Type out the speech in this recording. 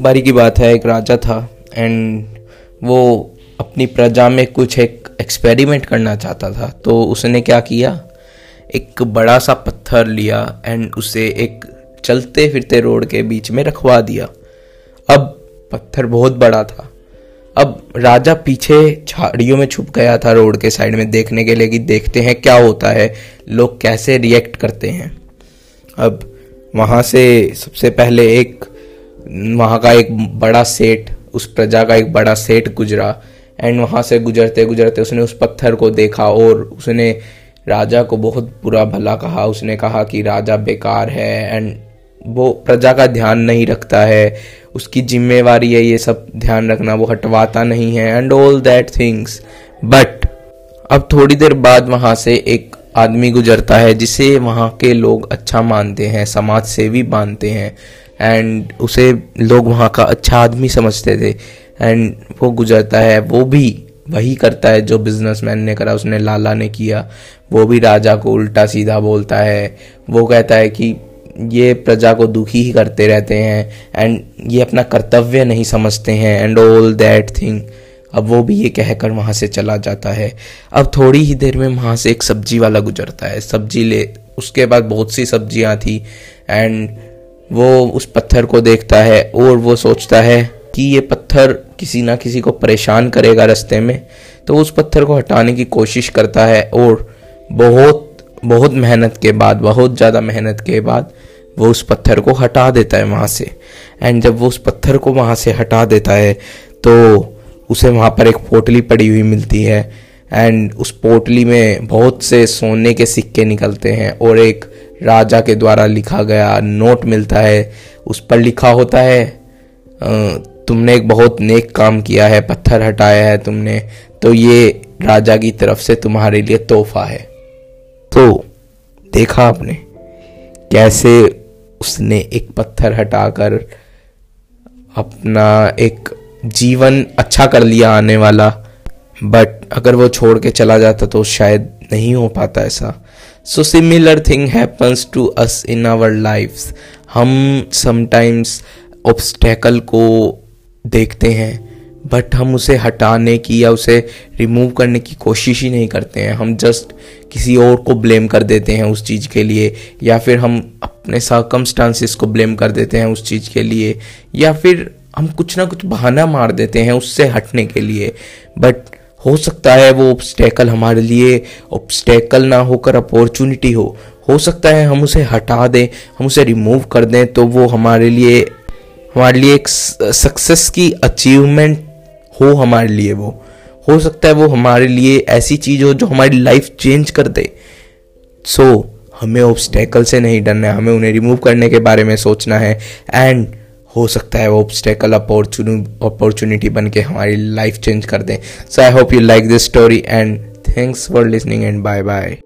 बारी की बात है, एक राजा था एंड वो अपनी प्रजा में कुछ एक एक्सपेरिमेंट करना चाहता था तो उसने क्या किया? एक बड़ा सा पत्थर लिया एंड उसे एक चलते फिरते रोड के बीच में रखवा दिया। अब पत्थर बहुत बड़ा था। अब राजा पीछे झाड़ियों में छुप गया था रोड के साइड में, देखने के लिए कि देखते हैं क्या होता है, लोग कैसे रिएक्ट करते हैं। अब वहाँ से सबसे पहले एक, वहाँ का एक बड़ा सेठ, उस प्रजा का एक बड़ा सेठ गुजरा। एंड वहाँ से गुजरते गुजरते उसने उस पत्थर को देखा और उसने राजा को बहुत बुरा भला कहा। उसने कहा कि राजा बेकार है एंड वो प्रजा का ध्यान नहीं रखता है। उसकी जिम्मेवारी है ये सब ध्यान रखना, वो हटवाता नहीं है and all that things but अब थोड़ी देर बाद वहाँ से एक आदमी गुजरता है, जिसे वहाँ के लोग अच्छा मानते हैं समाज सेवी मानते हैं एंड उसे लोग वहाँ का अच्छा आदमी समझते थे एंड वो गुजरता है, वो भी वही करता है जो बिजनेसमैन ने करा, उसने लाला ने किया, वो भी राजा को उल्टा सीधा बोलता है, वो कहता है कि ये प्रजा को दुखी ही करते रहते हैं एंड ये अपना कर्तव्य नहीं समझते हैं एंड ऑल दैट थिंग अब वो भी ये कहकर वहाँ से चला जाता है। अब थोड़ी ही देर में वहाँ से एक सब्ज़ी वाला गुजरता है। सब्ज़ी ले, उसके बाद बहुत सी सब्ज़ियाँ थी एंड वो उस पत्थर को देखता है और वो सोचता है कि ये पत्थर किसी ना किसी को परेशान करेगा रास्ते में। तो उस पत्थर को हटाने की कोशिश करता है और बहुत बहुत मेहनत के बाद, बहुत ज़्यादा मेहनत के बाद वो उस पत्थर को हटा देता है वहाँ से। एंड जब वो उस पत्थर को वहाँ से हटा देता है तो उसे वहाँ पर एक पोटली पड़ी हुई मिलती है। एंड उस पोटली में बहुत से सोने के सिक्के निकलते हैं और एक राजा के द्वारा लिखा गया नोट मिलता है। उस पर लिखा होता है तुमने एक बहुत नेक काम किया है, पत्थर हटाया है तुमने तो ये राजा की तरफ़ से तुम्हारे लिए तोहफा है। तो देखा आपने कैसे उसने एक पत्थर हटाकर अपना एक जीवन अच्छा कर लिया आने वाला बट अगर वो छोड़ के चला जाता तो शायद नहीं हो पाता ऐसा। So similar thing happens to us in our life हम समटाइम्स ऑब्स्टेकल को देखते हैं बट हम उसे हटाने की या उसे रिमूव करने की कोशिश ही नहीं करते हैं। हम जस्ट किसी और को ब्लेम कर देते हैं उस चीज़ के लिए, या फिर हम अपने सर्कमस्टांसिस को ब्लेम कर देते हैं उस चीज़ के लिए, या फिर हम कुछ ना कुछ बहाना मार देते हैं उससे हटने के लिए। बट हो सकता है वो ऑब्स्टेकल हमारे लिए ऑब्स्टेकल ना होकर अपॉर्चुनिटी हो। हो सकता है हम उसे हटा दें हम उसे रिमूव कर दें तो वो हमारे लिए हमारे लिए एक सक्सेस की अचीवमेंट हो हमारे लिए वो। हो सकता है वो हमारे लिए ऐसी चीज़ हो जो हमारी लाइफ चेंज कर दे। सो so, हमें ऑब्स्टेकल से नहीं डरना है हमें उन्हें रिमूव करने के बारे में सोचना है। एंड हो सकता है वो ऑब्स्टेकल अपॉर्चुनिटी बन के हमारी लाइफ चेंज कर दें। So I hope you like this story and thanks for listening and bye bye